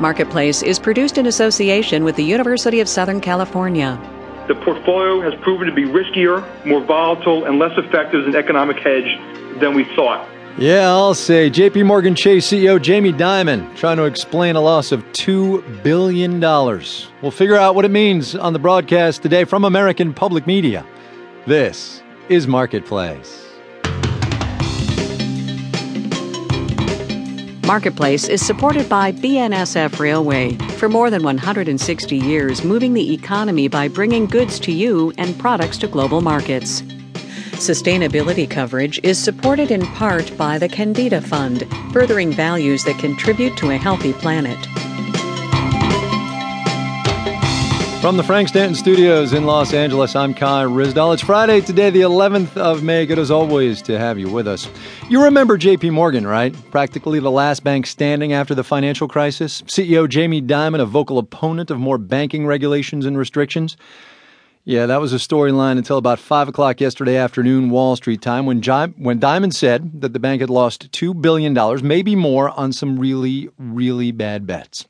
Marketplace is produced in association with the University of Southern California. The portfolio has proven to be riskier, more volatile, and less effective as an economic hedge than we thought. Yeah, I'll say. JP Morgan Chase CEO Jamie Dimon trying to explain a loss of $2 billion. We'll figure out what it means on the broadcast today from American Public Media. This is Marketplace. Marketplace is supported by BNSF Railway for more than 160 years, moving the economy by bringing goods to you and products to global markets. Sustainability coverage is supported in part by the Kendeda Fund, furthering values that contribute to a healthy planet. From the Frank Stanton Studios in Los Angeles, I'm Kai Ryssdal. It's Friday today, the 11th of May. Good as always to have you with us. You remember JP Morgan, right? Practically the last bank standing after the financial crisis. CEO Jamie Dimon, a vocal opponent of more banking regulations and restrictions. Yeah, that was a storyline until about 5 o'clock yesterday afternoon, Wall Street time, when, when Dimon said that the bank had lost $2 billion, maybe more, on some really, really bad bets.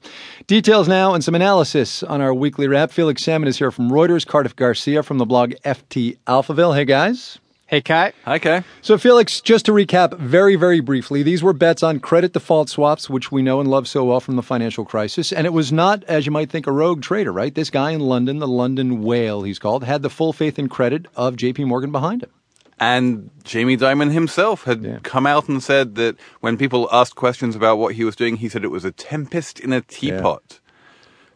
Details now and some analysis on our weekly wrap. Felix Salmon is here from Reuters, Cardiff Garcia from the blog FT Alphaville. Hey, guys. Hey, Kai. Hi, Kai. So, Felix, just to recap very, very briefly, these were bets on credit default swaps, which we know and love so well from the financial crisis. And it was not, as you might think, a rogue trader, right? This guy in London, the London whale, he's called, had the full faith and credit of JP Morgan behind him. And Jamie Dimon himself had yeah. come out and said that when people asked questions about what he was doing, he said it was a tempest in a teapot. Yeah.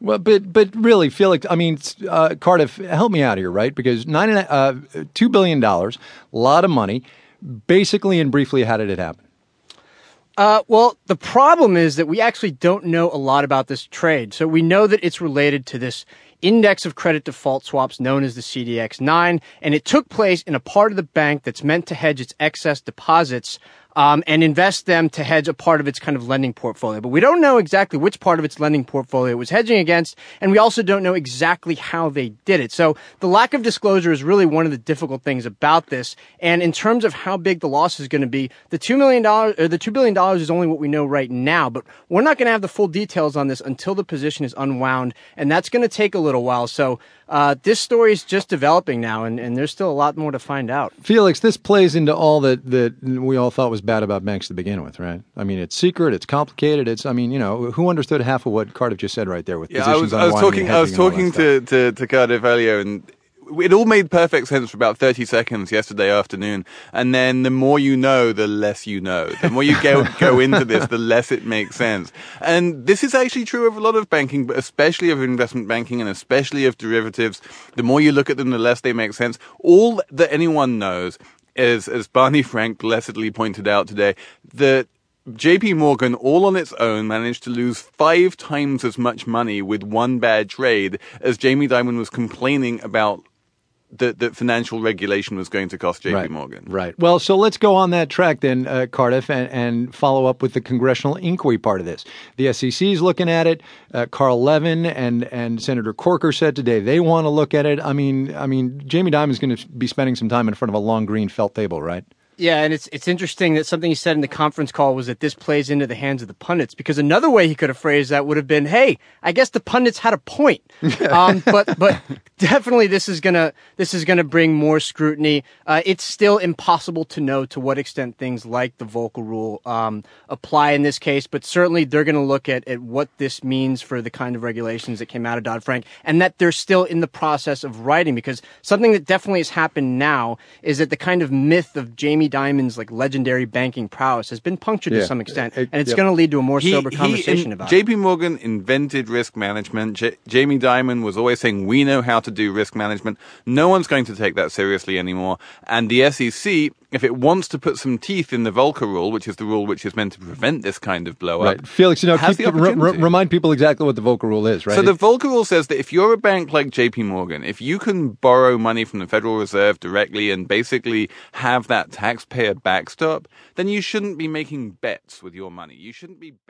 Well, but but really, Felix, I mean, uh, Cardiff, help me out here, right? Because nine and uh, two billion dollars, a lot of money. Basically and briefly, how did it happen? Uh, well, the problem is that we actually don't know a lot about this trade. So we know that it's related to this index of credit default swaps known as the CDX9, and it took place in a part of the bank that's meant to hedge its excess deposits um, and invest them to hedge a part of its kind of lending portfolio. But we don't know exactly which part of its lending portfolio it was hedging against, and we also don't know exactly how they did it. So the lack of disclosure is really one of the difficult things about this. And in terms of how big the loss is going to be, the two million dollars or the two billion dollars is only what we know right now. But we're not going to have the full details on this until the position is unwound, and that's going to take a little while. So uh, this story is just developing now, and, and there's still a lot more to find out. Felix, this plays into all that, that we all thought was bad about banks to begin with, right? I mean, it's secret, it's complicated. It's, I mean, you know, who understood half of what Cardiff just said right there with yeah, I was, I was talking, I was talking to, to, to Cardiff earlier, and it all made perfect sense for about 30 seconds yesterday afternoon. And then the more you know, the less you know. The more you go, go into this, the less it makes sense. And this is actually true of a lot of banking, but especially of investment banking and especially of derivatives. The more you look at them, the less they make sense. All that anyone knows is, as Barney Frank blessedly pointed out today, that JP Morgan, all on its own, managed to lose five times as much money with one bad trade as Jamie Dimon was complaining about that, that financial regulation was going to cost JP right, Morgan. Right. Well, so let's go on that track then, uh, Cardiff, and, and, follow up with the congressional inquiry part of this. The SEC is looking at it. Uh, Carl Levin and, and Senator Corker said today they want to look at it. I mean, I mean, Jamie Dimon is going to be spending some time in front of a long green felt table, right? Yeah, and it's it's interesting that something he said in the conference call was that this plays into the hands of the pundits because another way he could have phrased that would have been, "Hey, I guess the pundits had a point." um, but but definitely this is gonna this is gonna bring more scrutiny. Uh, it's still impossible to know to what extent things like the Volcker rule um, apply in this case, but certainly they're gonna look at at what this means for the kind of regulations that came out of Dodd Frank, and that they're still in the process of writing because something that definitely has happened now is that the kind of myth of Jamie Dimon's like legendary banking prowess has been punctured yeah. to some extent, and it's yep. going to lead to a more sober he, conversation in, about JP it. J.P. Morgan invented risk management. J- Jamie Dimon was always saying, "We know how to do risk management." No one's going to take that seriously anymore, and the SEC if it wants to put some teeth in the Volcker rule, which is the rule which is meant to prevent this kind of blow up, right. Felix, you know, keep, r- r- remind people exactly what the Volcker rule is, right? So the Volcker rule says that if you're a bank like J.P. Morgan, if you can borrow money from the Federal Reserve directly and basically have that taxpayer backstop, then you shouldn't be making bets with your money. You shouldn't be betting.